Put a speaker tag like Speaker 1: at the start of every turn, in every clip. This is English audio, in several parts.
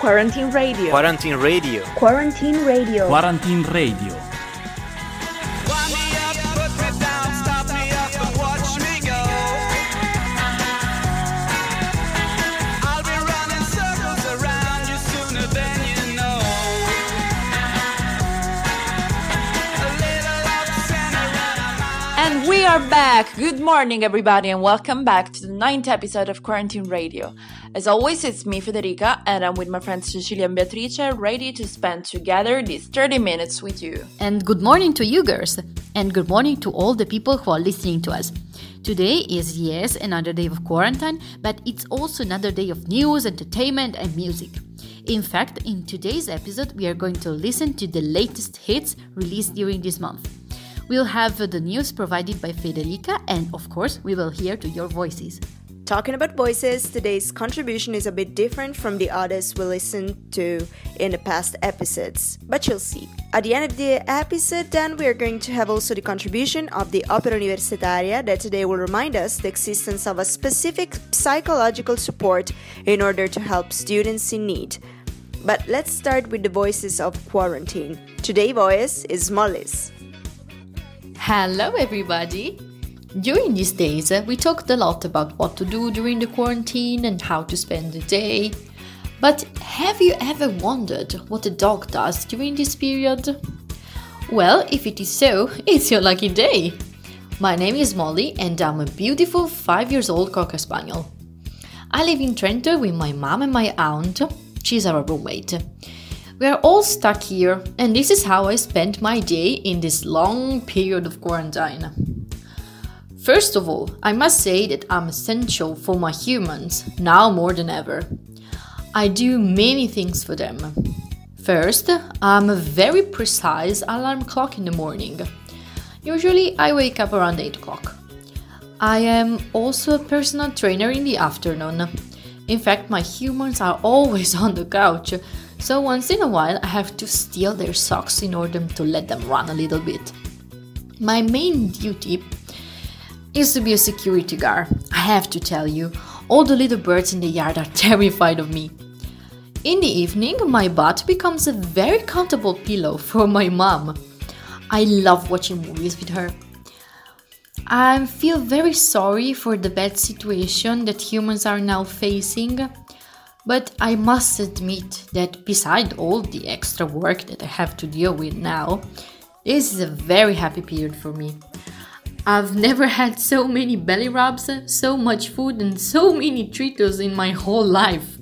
Speaker 1: Quarantine Radio.
Speaker 2: Quarantine Radio.
Speaker 1: Quarantine Radio.
Speaker 3: Quarantine Radio.
Speaker 4: And we are back. Good morning, everybody, and welcome back to the ninth episode of Quarantine Radio. As always, it's me, Federica, and I'm with my friends Cecilia and Beatrice, ready to spend together these 30 minutes with you.
Speaker 5: And good morning to you girls, and good morning to all the people who are listening to us. Today is, yes, another day of quarantine, but it's also another day of news, entertainment, and music. In fact, in today's episode, we are going to listen to the latest hits released during this month. We'll have the news provided by Federica, and of course, we will hear to your voices.
Speaker 6: Talking about voices, today's contribution is a bit different from the others we listened to in the past episodes, but you'll see. At the end of the episode, then we are going to have also the contribution of the Opera Universitaria that today will remind us the existence of a specific psychological support in order to help students in need. But let's start with the voices of quarantine. Today's voice is Molly's.
Speaker 5: Hello, everybody! During these days, uh, we talked a lot about what to do during the quarantine and how to spend the day. But have you ever wondered what a dog does during this period? Well, if it is so, it's your lucky day! My name is Molly and I'm a beautiful 5 years old Cocker Spaniel. I live in Trento with my mom and my aunt. She's our roommate. We are all stuck here, and this is how I spent my day in this long period of quarantine. First of all, I must say that I'm essential for my humans, now more than ever. I do many things for them. First, I'm a very precise alarm clock in the morning. Usually, I wake up around 8 o'clock. I am also a personal trainer in the afternoon. In fact, my humans are always on the couch, so once in a while I have to steal their socks in order to let them run a little bit. My main duty is to be a security guard. I have to tell you, all the little birds in the yard are terrified of me. In the evening, my butt becomes a very comfortable pillow for my mom. I love watching movies with her. I feel very sorry for the bad situation that humans are now facing, but I must admit that beside all the extra work that I have to deal with now, this is a very happy period for me. I've never had so many belly rubs, so much food, and so many treats in my whole life.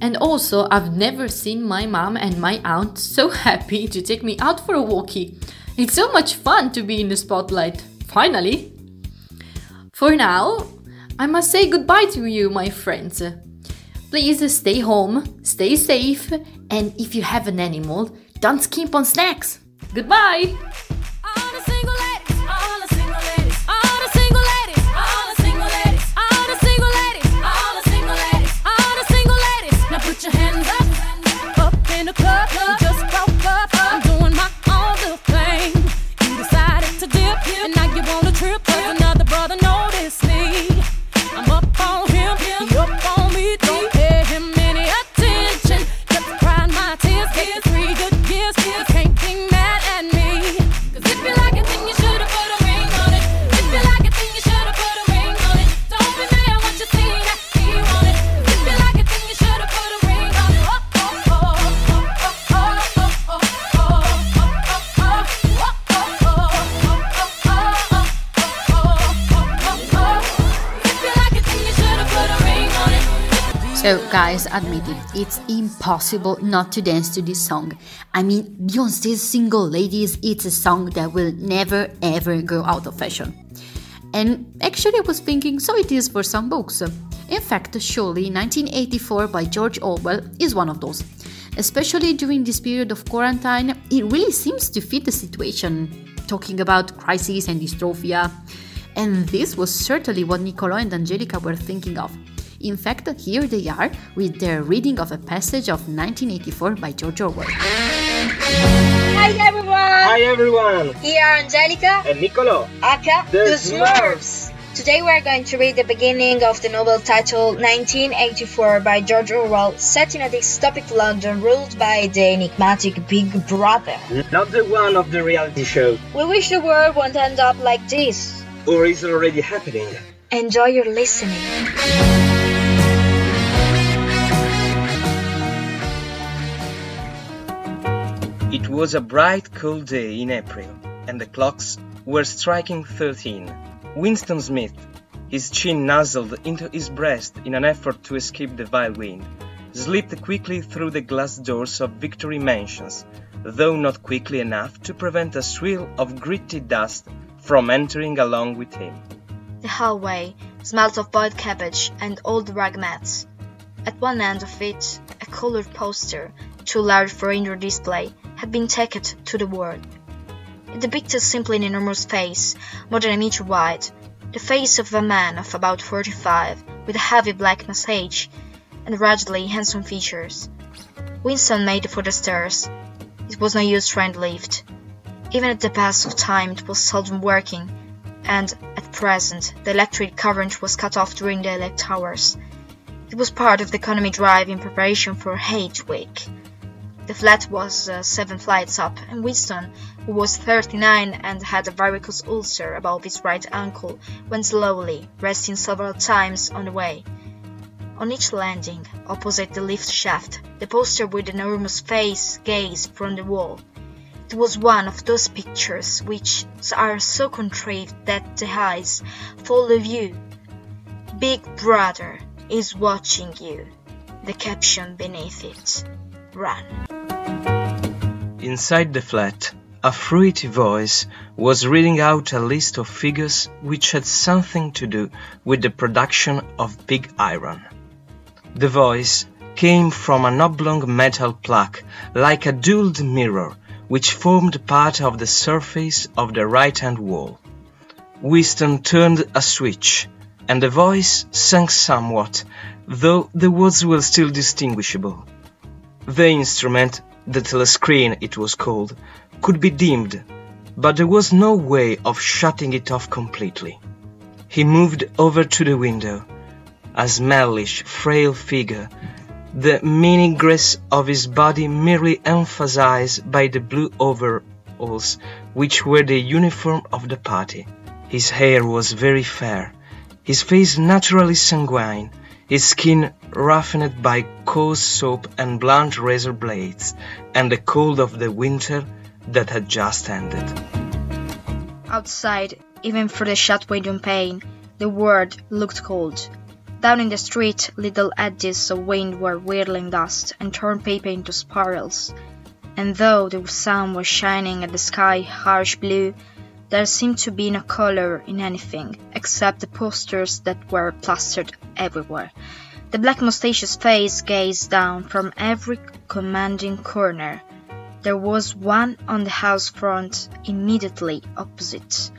Speaker 5: And also, I've never seen my mom and my aunt so happy to take me out for a walkie. It's so much fun to be in the spotlight, finally. For now, I must say goodbye to you, my friends. Please stay home, stay safe, and if you have an animal, don't skimp on snacks. Goodbye!
Speaker 7: Put your hands up, up in the club. Just broke up. I'm doing my own little thing. You decided to dip, and now you another brother noticed
Speaker 5: So, guys, admit it, it's impossible not to dance to this song. I mean, Beyonce's Single Ladies, it's a song that will never ever go out of fashion. And actually, I was thinking, so it is for some books. In fact, surely 1984 by George Orwell is one of those. Especially during this period of quarantine, it really seems to fit the situation, talking about crisis and dystopia. And this was certainly what Nicolo and Angelica were thinking of. In fact, here they are with their reading of a passage of 1984 by George Orwell.
Speaker 8: Hi everyone!
Speaker 2: Hi everyone!
Speaker 8: Here are Angelica
Speaker 2: And Nicolo.
Speaker 8: aka
Speaker 2: The
Speaker 8: the Smurfs. Today we are going to read the beginning of the novel titled 1984 by George Orwell, set in a dystopic London ruled by the enigmatic Big Brother.
Speaker 2: Not the one of the reality show,
Speaker 8: We wish the world won't end up like this.
Speaker 2: or is already happening.
Speaker 8: Enjoy your listening.
Speaker 2: It was a bright, cold day in April, and the clocks were striking 13. Winston Smith, his chin nuzzled into his breast in an effort to escape the vile wind, slipped quickly through the glass doors of Victory Mansions, though not quickly enough to prevent a swirl of gritty dust from entering along with him.
Speaker 8: The hallway smelt of boiled cabbage and old rag mats. At one end of it, a colored poster, too large for indoor display, had been tacked to the wall. It depicted simply an enormous face, more than a meter wide, the face of a man of about 45, with a heavy black moustache and ruggedly handsome features. Winston made for the stairs. It was no use trying the lift. Even at the best of time, it was seldom working, and at present the electric current was cut off during the elect hours. It was part of the economy drive in preparation for Hate Week. The flat was uh, seven flights up, and Winston, who was 39 and had a varicose ulcer above his right ankle, went slowly, resting several times on the way. On each landing, opposite the lift shaft, the poster with enormous face gazed from the wall. It was one of those pictures which are so contrived that the eyes follow you. Big Brother is watching you. The caption beneath it. Run.
Speaker 2: Inside the flat, a fruity voice was reading out a list of figures which had something to do with the production of pig iron. The voice came from an oblong metal plaque, like a dulled mirror, which formed part of the surface of the right-hand wall. Winston turned a switch, and the voice sank somewhat, though the words were still distinguishable. The instrument, the telescreen it was called, could be dimmed, but there was no way of shutting it off completely. He moved over to the window, a smallish, frail figure, the meaning grace of his body merely emphasized by the blue overalls which were the uniform of the party. His hair was very fair, his face naturally sanguine, his skin roughened by coarse soap and blunt razor blades, and the cold of the winter that had just ended.
Speaker 8: Outside, even through the shut window pane, the world looked cold. Down in the street, little eddies of wind were whirling dust and torn paper into spirals. And though the sun was shining at the sky harsh blue, there seemed to be no color in anything except the posters that were plastered everywhere. The black mustache's face gazed down from every commanding corner. There was one on the house front immediately opposite.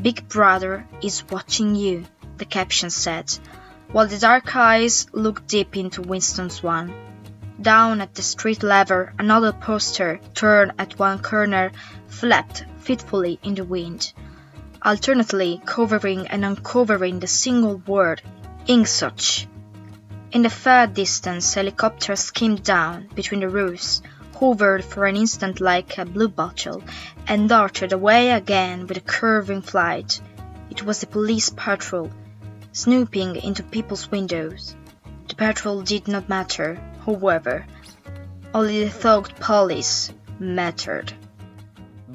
Speaker 8: Big Brother is watching you, the caption said, while the dark eyes looked deep into Winston's one. Down at the street level, another poster, turned at one corner, flapped fitfully in the wind, alternately covering and uncovering the single word, Ingsoc. In the far distance, helicopters skimmed down between the roofs, hovered for an instant like a blue bottle, and darted away again with a curving flight. It was the police patrol, snooping into people's windows. The patrol did not matter, however. Only the Thought Police mattered.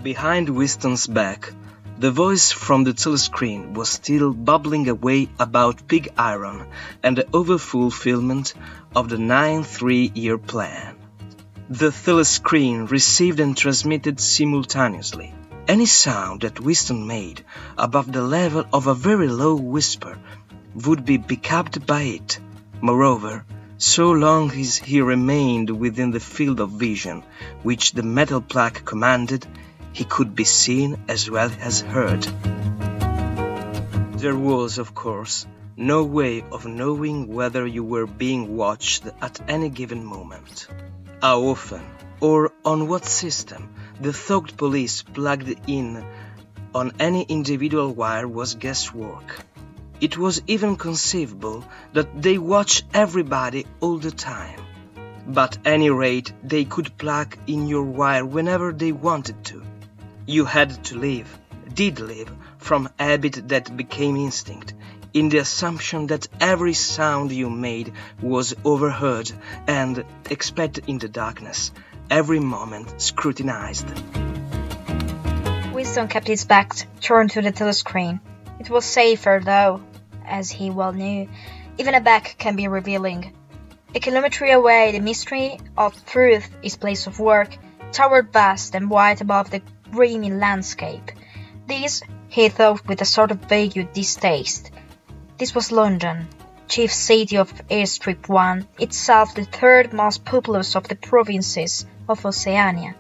Speaker 2: Behind Winston's back, the voice from the telescreen was still bubbling away about pig iron and the overfulfillment of the 9 three year plan. The telescreen received and transmitted simultaneously. Any sound that Winston made above the level of a very low whisper would be picked up by it. Moreover, so long as he remained within the field of vision which the metal plaque commanded, he could be seen as well as heard. There was, of course, no way of knowing whether you were being watched at any given moment. How often, or on what system, the Thought Police plugged in on any individual wire was guesswork. It was even conceivable that they watched everybody all the time. But any rate, they could plug in your wire whenever they wanted to. You had to live, did live, from habit that became instinct, in the assumption that every sound you made was overheard and, except in the darkness, every moment scrutinized.
Speaker 8: Winston kept his back turned to the telescreen. It was safer, though, as he well knew. Even a back can be revealing. A kilometre away, the Ministry of Truth, his place of work, towered vast and white above the dreamy landscape. This, he thought with a sort of vague distaste. This was London, chief city of Airstrip 1, itself the third most populous of the provinces of Oceania.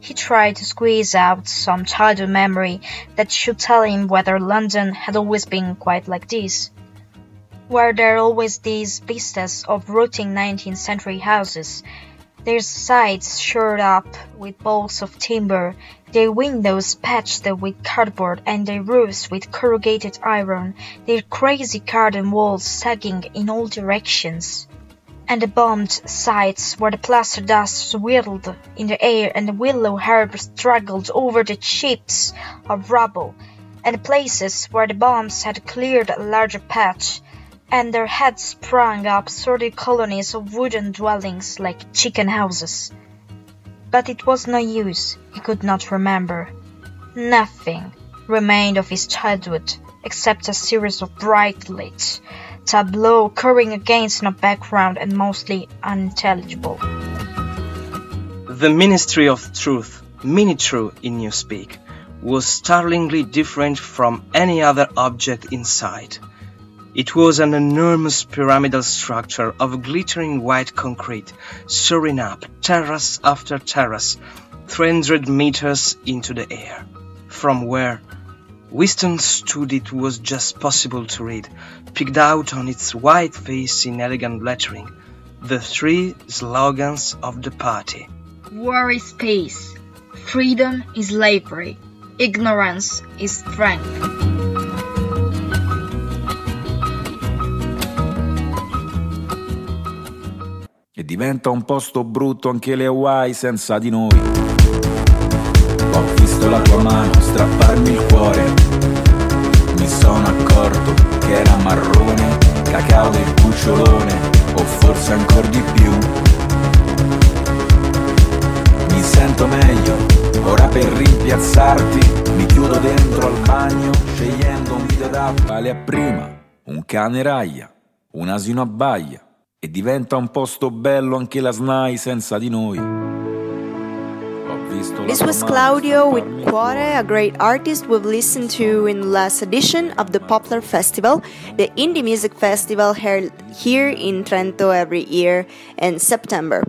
Speaker 8: He tried to squeeze out some childhood memory that should tell him whether London had always been quite like this. Were there always these vistas of rotting 19th century houses, their sides shored up with bolts of timber, their windows patched with cardboard, and their roofs with corrugated iron, their crazy garden walls sagging in all directions? And the bombed sites where the plaster dust swirled in the air and the willow herb struggled over the chips of rubble, and the places where the bombs had cleared a larger patch, and there had sprung up sordid colonies of wooden dwellings like chicken houses. But it was no use, he could not remember. Nothing remained of his childhood except a series of bright lights tableau occurring against a background and mostly unintelligible.
Speaker 2: The Ministry of Truth, Mini-True in Newspeak, was startlingly different from any other object in sight. It was an enormous pyramidal structure of glittering white concrete, soaring up, terrace after terrace, 300 meters into the air, from where Winston stood it was just possible to read, picked out on its white face in elegant lettering, the three slogans of the party.
Speaker 8: War is peace, freedom is slavery, ignorance is strength.
Speaker 3: E diventa un posto brutto anche le Hawaii senza di noi. Ho visto la tua mano strapparmi il cuore. Cucciolone, o forse ancora di più. Mi sento meglio, ora per rimpiazzarti, mi chiudo dentro al bagno, scegliendo un video d'app. Vale a prima, un cane raglia, un asino abbaia, e diventa un posto bello anche la SNAI senza di noi. Ho visto la
Speaker 6: This was Clavdio with Cuore, a great artist we've listened to in the last edition of the Poplar Festival, the indie music festival held here in Trento every year in September.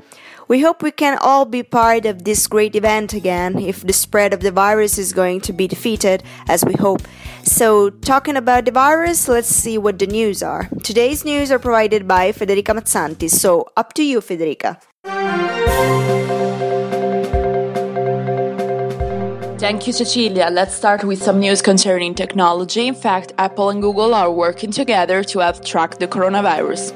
Speaker 6: We hope we can all be part of this great event again if the spread of the virus is going to be defeated, as we hope. So, talking about the virus, let's see what the news are. Today's news are provided by Federica Mazzanti, so up to you, Federica.
Speaker 4: Thank you, Cecilia. Let's start with some news concerning technology. In fact, Apple and Google are working together to help track the coronavirus.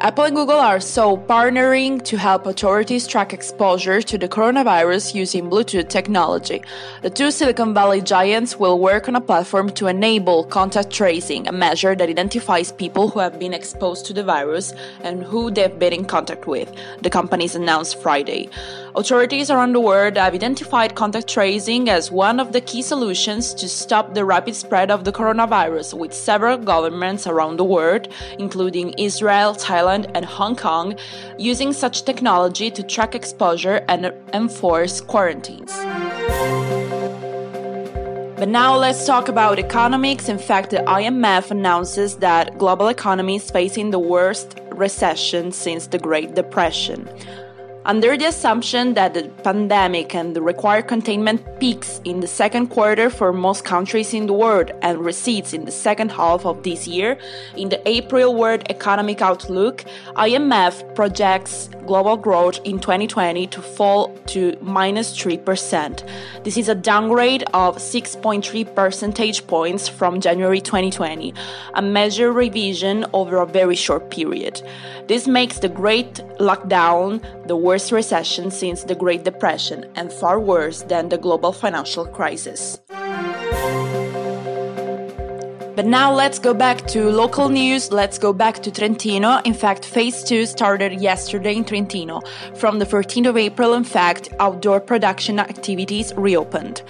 Speaker 4: Apple and Google are so partnering to help authorities track exposure to the coronavirus using Bluetooth technology. The two Silicon Valley giants will work on a platform to enable contact tracing, a measure that identifies people who have been exposed to the virus and who they've been in contact with, the companies announced Friday. Authorities around the world have identified contact tracing as one of the key solutions to stop the rapid spread of the coronavirus, with several governments around the world, including Israel, Thailand, and Hong Kong, using such technology to track exposure and enforce quarantines. But now let's talk about economics. In fact, the IMF announces that global economy is facing the worst recession since the Great Depression. Under the assumption that the pandemic and the required containment peaks in the second quarter for most countries in the world and recedes in the second half of this year, in the April World Economic Outlook, IMF projects global growth in 2020 to fall to minus 3%. This is a downgrade of 6.3 percentage points from January 2020, a major revision over a very short period. This makes the Great Lockdown the worst recession since the Great Depression and far worse than the global financial crisis. But now let's go back to local news. Let's go back to Trentino. In fact, phase two started yesterday in Trentino. From the 13th of April, in fact, outdoor production activities reopened.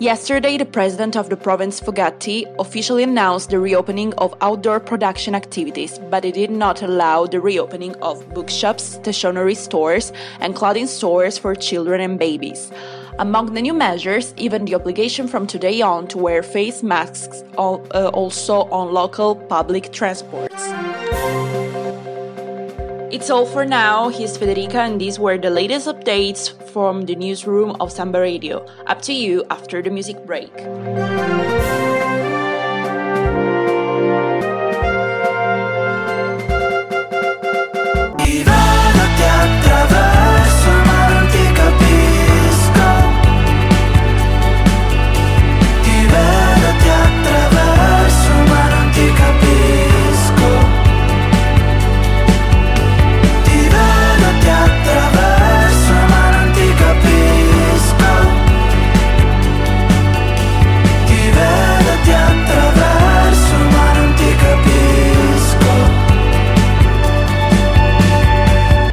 Speaker 4: Yesterday, the president of the province, Fugatti, officially announced the reopening of outdoor production activities, but it did not allow the reopening of bookshops, stationery stores, and clothing stores for children and babies. Among the new measures, even the obligation from today on to wear face masks uh, also on local public transports. It's all for now. Here's Federica, and these were the latest updates from the newsroom of Sanbaradio. Up to you after the music break.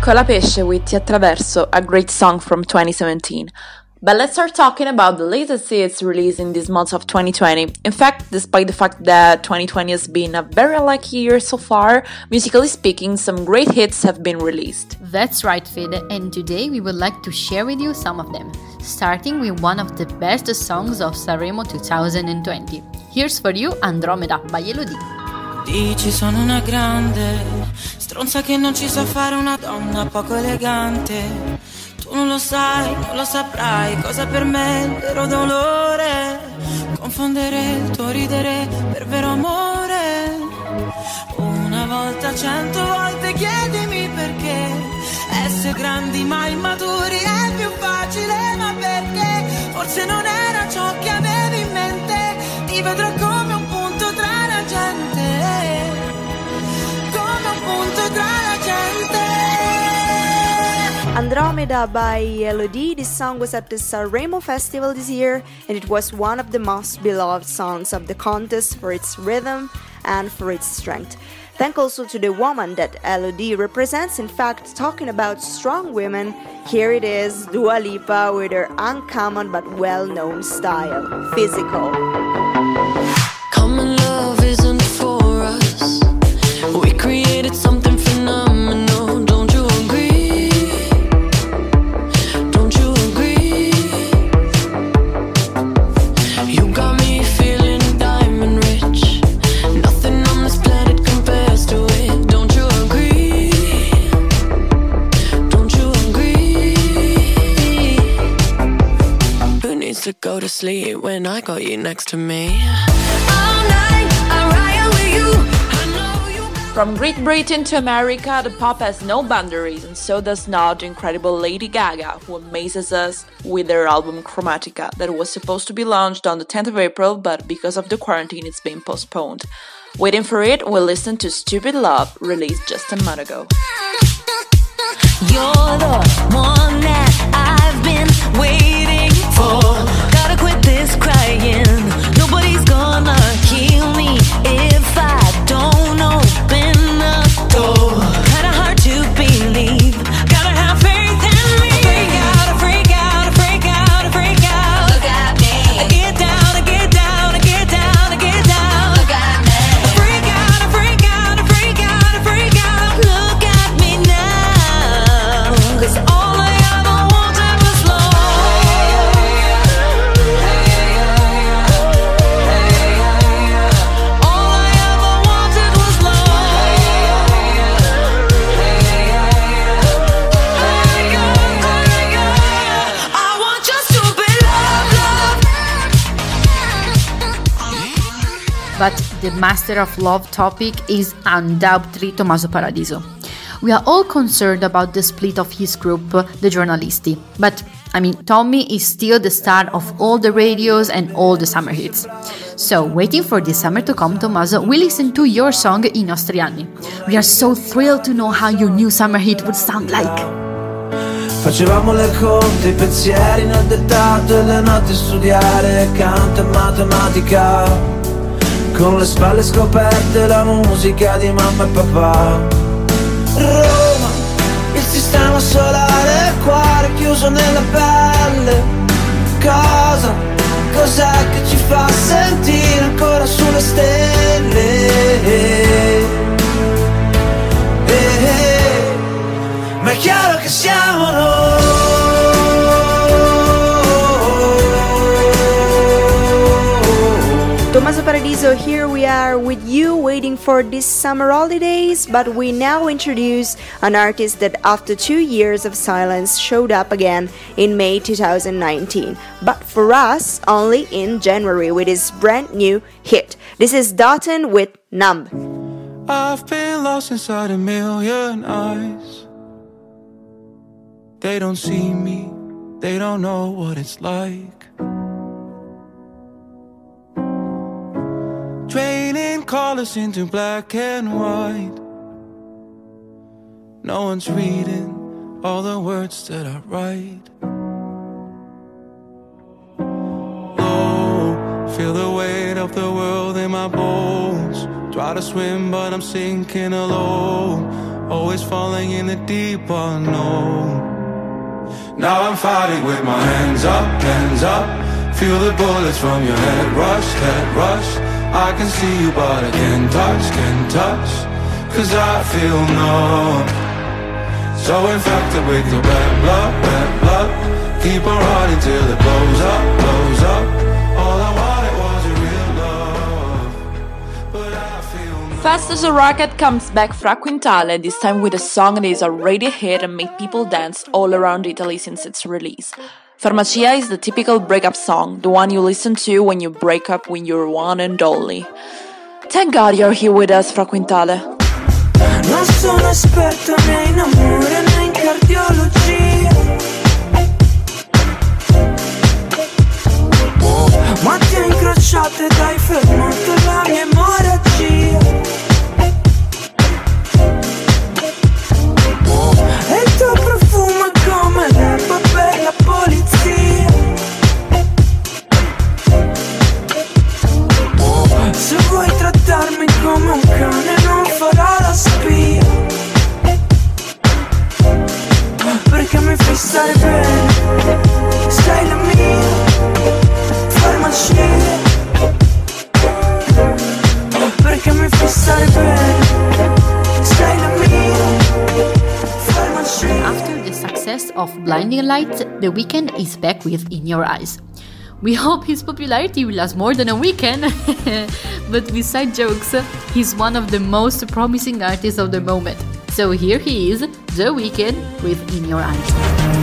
Speaker 4: Colapesce with Ti Attraverso, a great song from 2017. But let's start talking about the latest hits released in this month of 2020. In fact, despite the fact that 2020 has been a very lucky year so far, musically speaking, some great hits have been released.
Speaker 5: That's right, Fede, and today we would like to share with you some of them, starting with one of the best songs of Sanremo 2020. Here's for you Andromeda by Elodie.
Speaker 9: Dici sono una grande stronza che non ci sa fare una donna poco elegante. Tu non lo sai, non lo saprai cosa per me è il vero dolore. Confondere il tuo ridere per vero amore. Una volta, cento volte chiedimi perché. Essere grandi ma immaturi è più facile, ma perché? Forse non era ciò che avevi in mente. Ti vedrò come
Speaker 6: Andromeda by Elodie. This song was at the Sanremo Festival this year, and it was one of the most beloved songs of the contest for its rhythm and for its strength. Thank also to the woman that Elodie represents. In fact, talking about strong women, here it is Dua Lipa with her uncommon but well known style, physical.
Speaker 7: When I got you next to me? All night, I ride with you. I know you got
Speaker 4: From Great Britain to America, the pop has no boundaries, and so does not the incredible Lady Gaga, who amazes us with her album Chromatica, that was supposed to be launched on the 10th of April, but because of the quarantine, it's been postponed. Waiting for it, we'll listen to Stupid Love, released just a month ago.
Speaker 7: You're the one that I've
Speaker 5: master of love topic is undoubtedly Tommaso Paradiso. We are all concerned about the split of his group, Thegiornalisti, but I mean, Tommy is still the star of all the radios and all the summer hits. So, waiting for this summer to come, Tommaso, we listen to your song I nostri anni. We are so thrilled to know how your new summer hit would sound like.
Speaker 10: Facevamo le conte, i pensieri nel dettaglio e le notti studiare canto e matematica. Con le spalle scoperte la musica di mamma e papà. Roma, il sistema solare, cuore chiuso nella pelle. Cosa, cos'è che ci fa sentire ancora sulle stelle? Eh, ma è chiaro che siamo noi.
Speaker 6: Tommaso Paradiso, here we are with you waiting for these summer holidays, but we now introduce an artist that after two years of silence showed up again in May 2019, but for us only in January with his brand new hit. This is Dotan with Numb.
Speaker 10: I've been lost inside a million eyes. They don't see me, they don't know what it's like. Colors into black and white. No one's reading all the words that I write. Oh, feel the weight of the world in my bones. Try to swim, but I'm sinking alone. Always falling in the deep unknown. Now I'm fighting with my hands up, hands up. Feel the bullets from your head rush, head rush. I can see you, but I can't touch, can't touch. Cause I feel numb. So infected with the red blood, red blood. Keep on running till it blows up, blows up. All I.
Speaker 4: Fast as a Rocket comes back Frah Quintale, this time with a song that is already hit and made people dance all around Italy since its release. Farmacia is the typical breakup song, the one you listen to when you break up with your one and only. Thank God you're here with us, Frah Quintale.
Speaker 10: Non sono esperto né in amore né in cardiologia Ma ti ho incrociato ed hai fermato la mia emorragia E il tuo profumo è come l'erba per la polizia
Speaker 5: The Weeknd is back with In Your Eyes. We hope his popularity will last more than a weekend, but beside jokes, he's one of the most promising artists of the moment. So here he is, The Weeknd with In Your Eyes.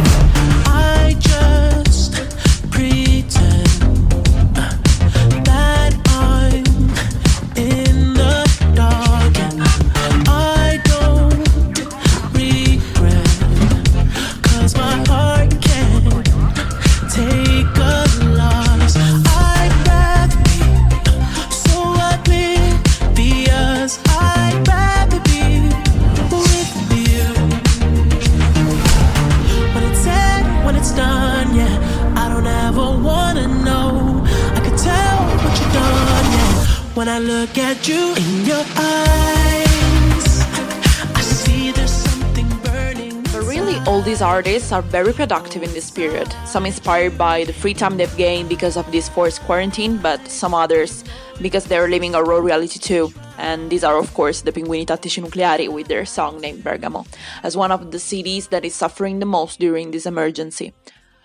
Speaker 4: Artists are very productive in this period. Some inspired by the free time they've gained because of this forced quarantine, but some others because they're living a raw reality too. And these are, of course, the Pinguini Tattici Nucleari with their song named Bergamo, as one of the cities that is suffering the most during this emergency.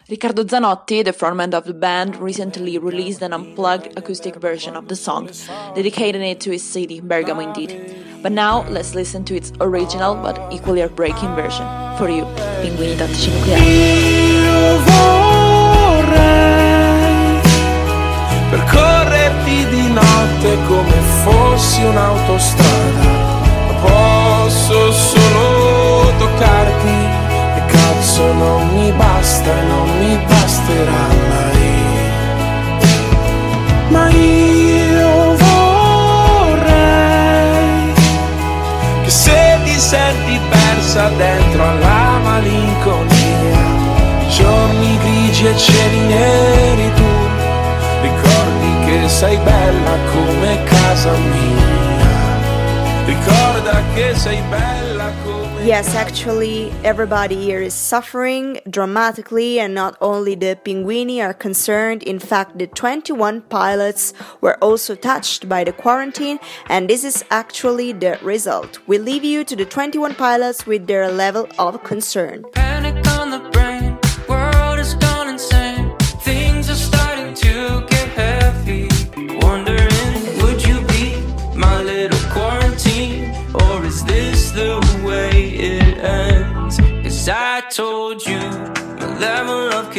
Speaker 4: Riccardo Zanotti, the frontman of the band, recently released an unplugged acoustic version of the song, dedicating it to his city, Bergamo indeed. But now let's listen to its original but equally heartbreaking version. For you, Pinguini Tattici Nucleari.
Speaker 10: Io vorrei percorrere
Speaker 11: vederti di notte come fossi un'autostrada. Posso solo toccarti e cazzo non mi basta non mi basterà mai. Senti persa dentro alla malinconia, giorni grigi e cieli neri tu, ricordi che sei bella come casa mia, ricorda che sei bella
Speaker 6: Yes, actually, everybody here is suffering dramatically, and not only the Pinguini are concerned. In fact, the 21 pilots were also touched by the quarantine, and this is actually the result. We leave you to the 21 pilots with their level of concern.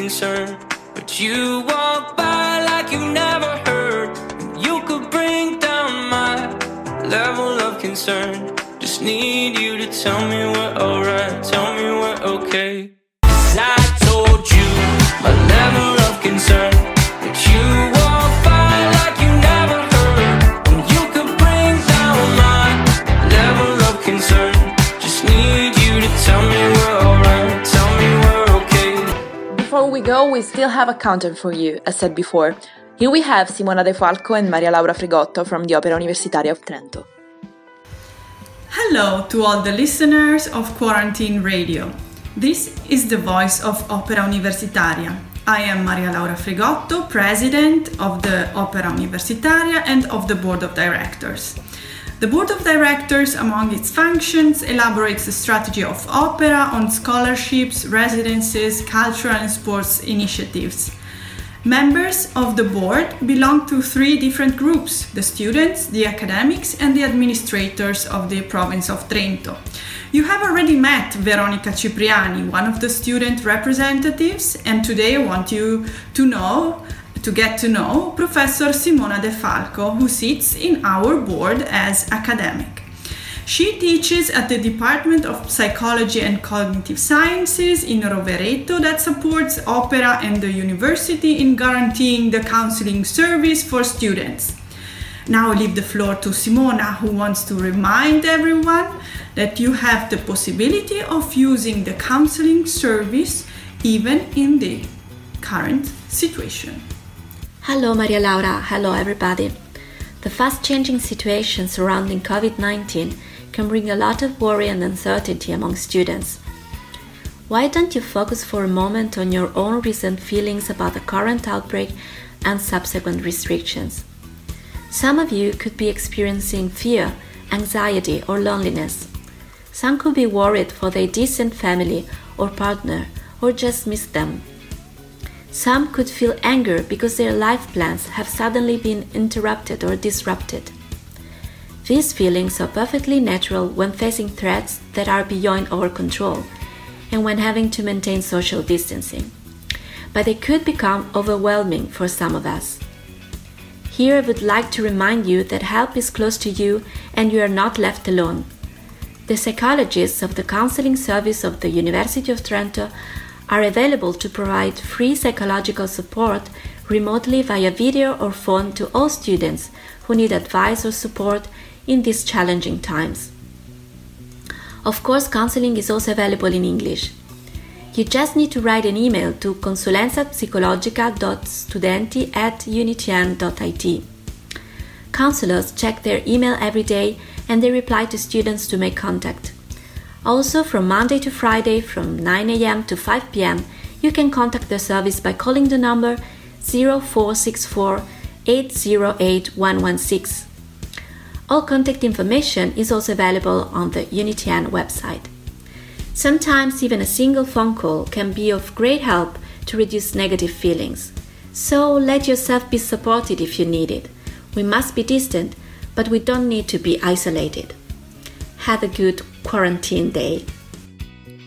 Speaker 9: Concern. But you walk by like you never heard. You could bring down my level of concern. Just need you to tell me we're alright, tell me we're okay.
Speaker 4: Go, we still have a counter for you, as said before. Here we have Simona De Falco and Maria Laura Frigotto from the Opera Universitaria of Trento.
Speaker 12: Hello to all the listeners of Quarantine Radio. This is the voice of Opera Universitaria. I am Maria Laura Frigotto, president of the Opera Universitaria and of the board of directors. The board of directors, among its functions, elaborates the strategy of opera on scholarships, residences, cultural and sports initiatives. Members of the board belong to three different groups the students, the academics, and the administrators of the province of Trento. You have already met Veronica Cipriani, one of the student representatives, and today I want you to know, to get to know, Professor Simona De Falco, who sits in our board as academic. She teaches at the Department of Psychology and Cognitive Sciences in Rovereto that supports opera and the university in guaranteeing the counseling service for students. Now I leave the floor to Simona, who wants to remind everyone that you have the possibility of using the counseling service even in the current situation.
Speaker 13: Hello, Maria Laura. Hello, everybody. The fast changing situation surrounding COVID 19 can bring a lot of worry and uncertainty among students. Why don't you focus for a moment on your own recent feelings about the current outbreak and subsequent restrictions? Some of you could be experiencing fear, anxiety, or loneliness. Some could be worried for their distant family or partner or just miss them. Some could feel anger because their life plans have suddenly been interrupted or disrupted. These feelings are perfectly natural when facing threats that are beyond our control and when having to maintain social distancing. But they could become overwhelming for some of us. Here I would like to remind you that help is close to you and you are not left alone. The psychologists of the counseling service of the University of Trento are available to provide free psychological support remotely via video or phone to all students who need advice or support in these challenging times. Of course, counseling is also available in English. You just need to write an email to consulenzapsicologica.studenti at unitn.it. Counselors check their email every day and they reply to students to make contact. Also, from Monday to Friday from 9 a.m. to 5 p.m., you can contact the service by calling the number 0464 808 116. All contact information is also available on the Unitian website. Sometimes even a single phone call can be of great help to reduce negative feelings. So let yourself be supported if you need it. We must be distant, but we don't need to be isolated. Have a good quarantine day.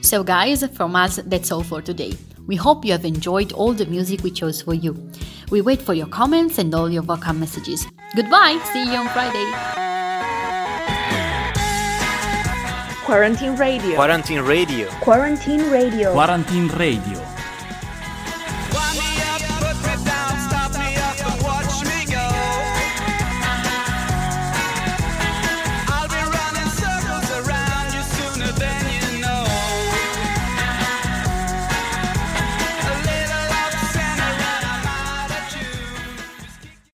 Speaker 5: So, guys, from us, that's all for today. We hope you have enjoyed all the music we chose for you. We wait for your comments and all your welcome messages. Goodbye, see you on Friday.
Speaker 1: Quarantine Radio.
Speaker 14: Quarantine Radio.
Speaker 1: Quarantine Radio.
Speaker 15: Quarantine Radio.